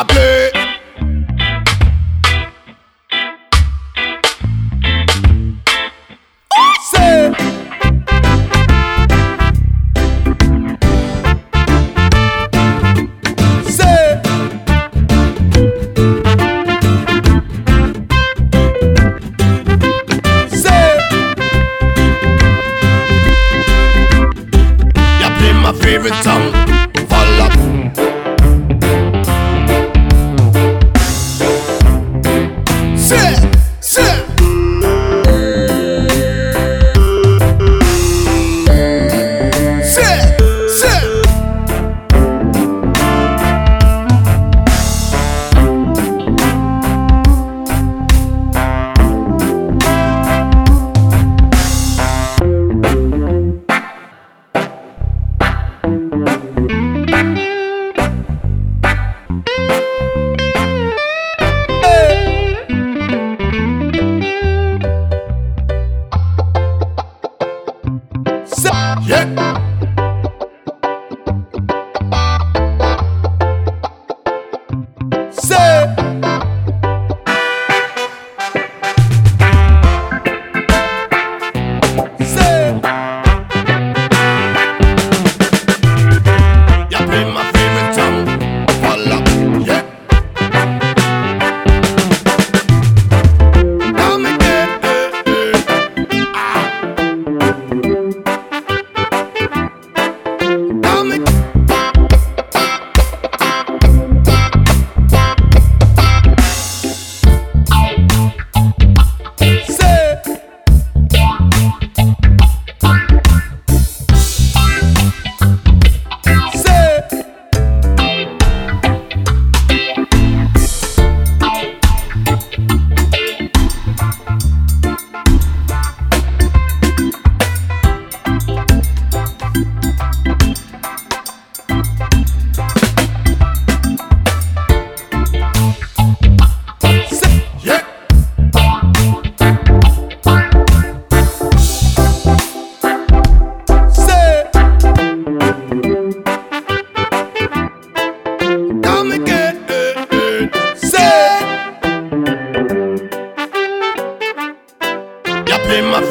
You play favorite song,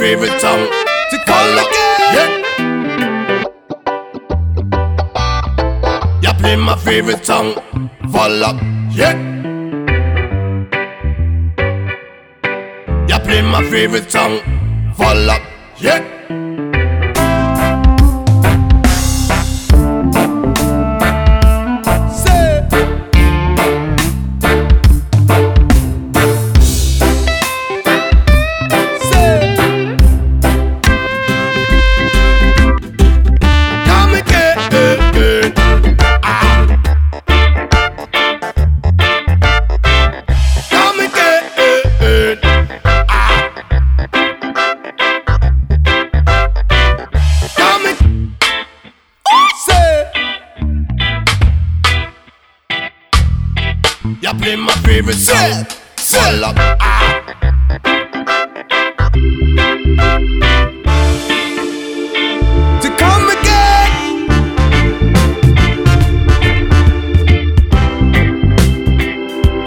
favorite song, to call again. Yeah. Play my favorite song, fall yeah. Play my favorite song, fall yeah. You play my favorite song. Fall up. Ah. To come again.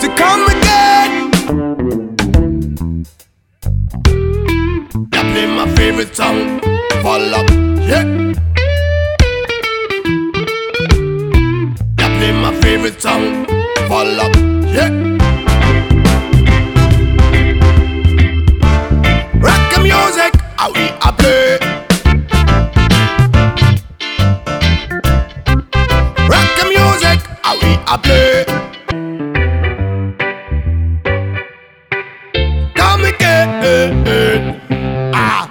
To come again. You play my favorite song. Fall up. Yeah. You play my favorite song. Fall up. Yeah. Rock music, how we a play. Rock music, how we a play. Come again, ah.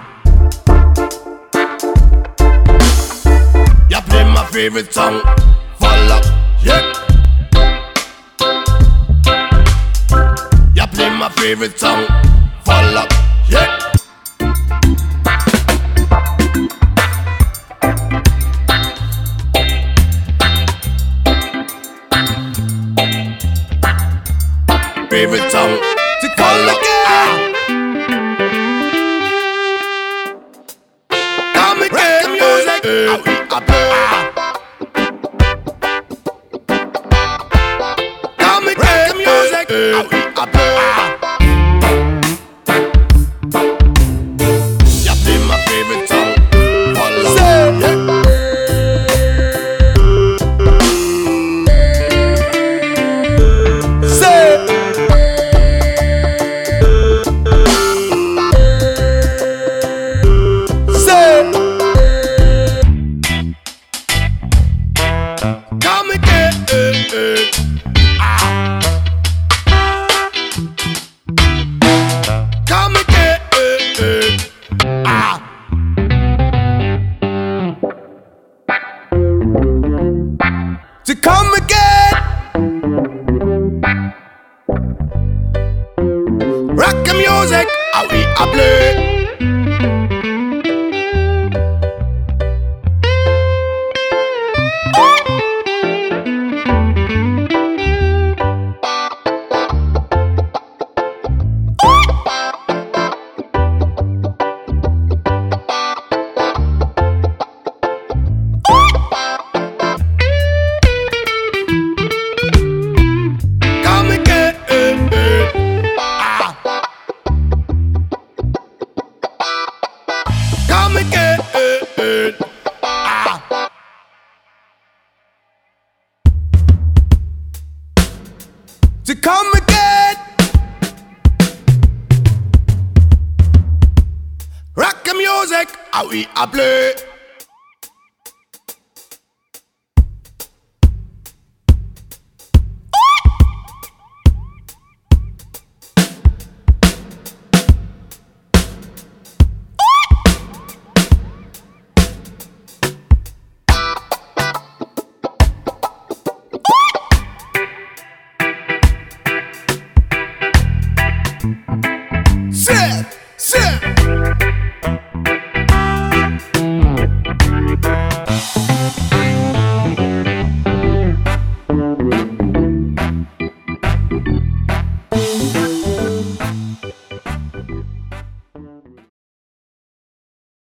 You play my favorite song, fall up, yeah. Favorite song, fall up, yeah. Favorite song, to call up, ah. Come again, music, how we a play. Come again. How we a play. Come again. Rock music. How we a play. Come again. Rock music. How we a play.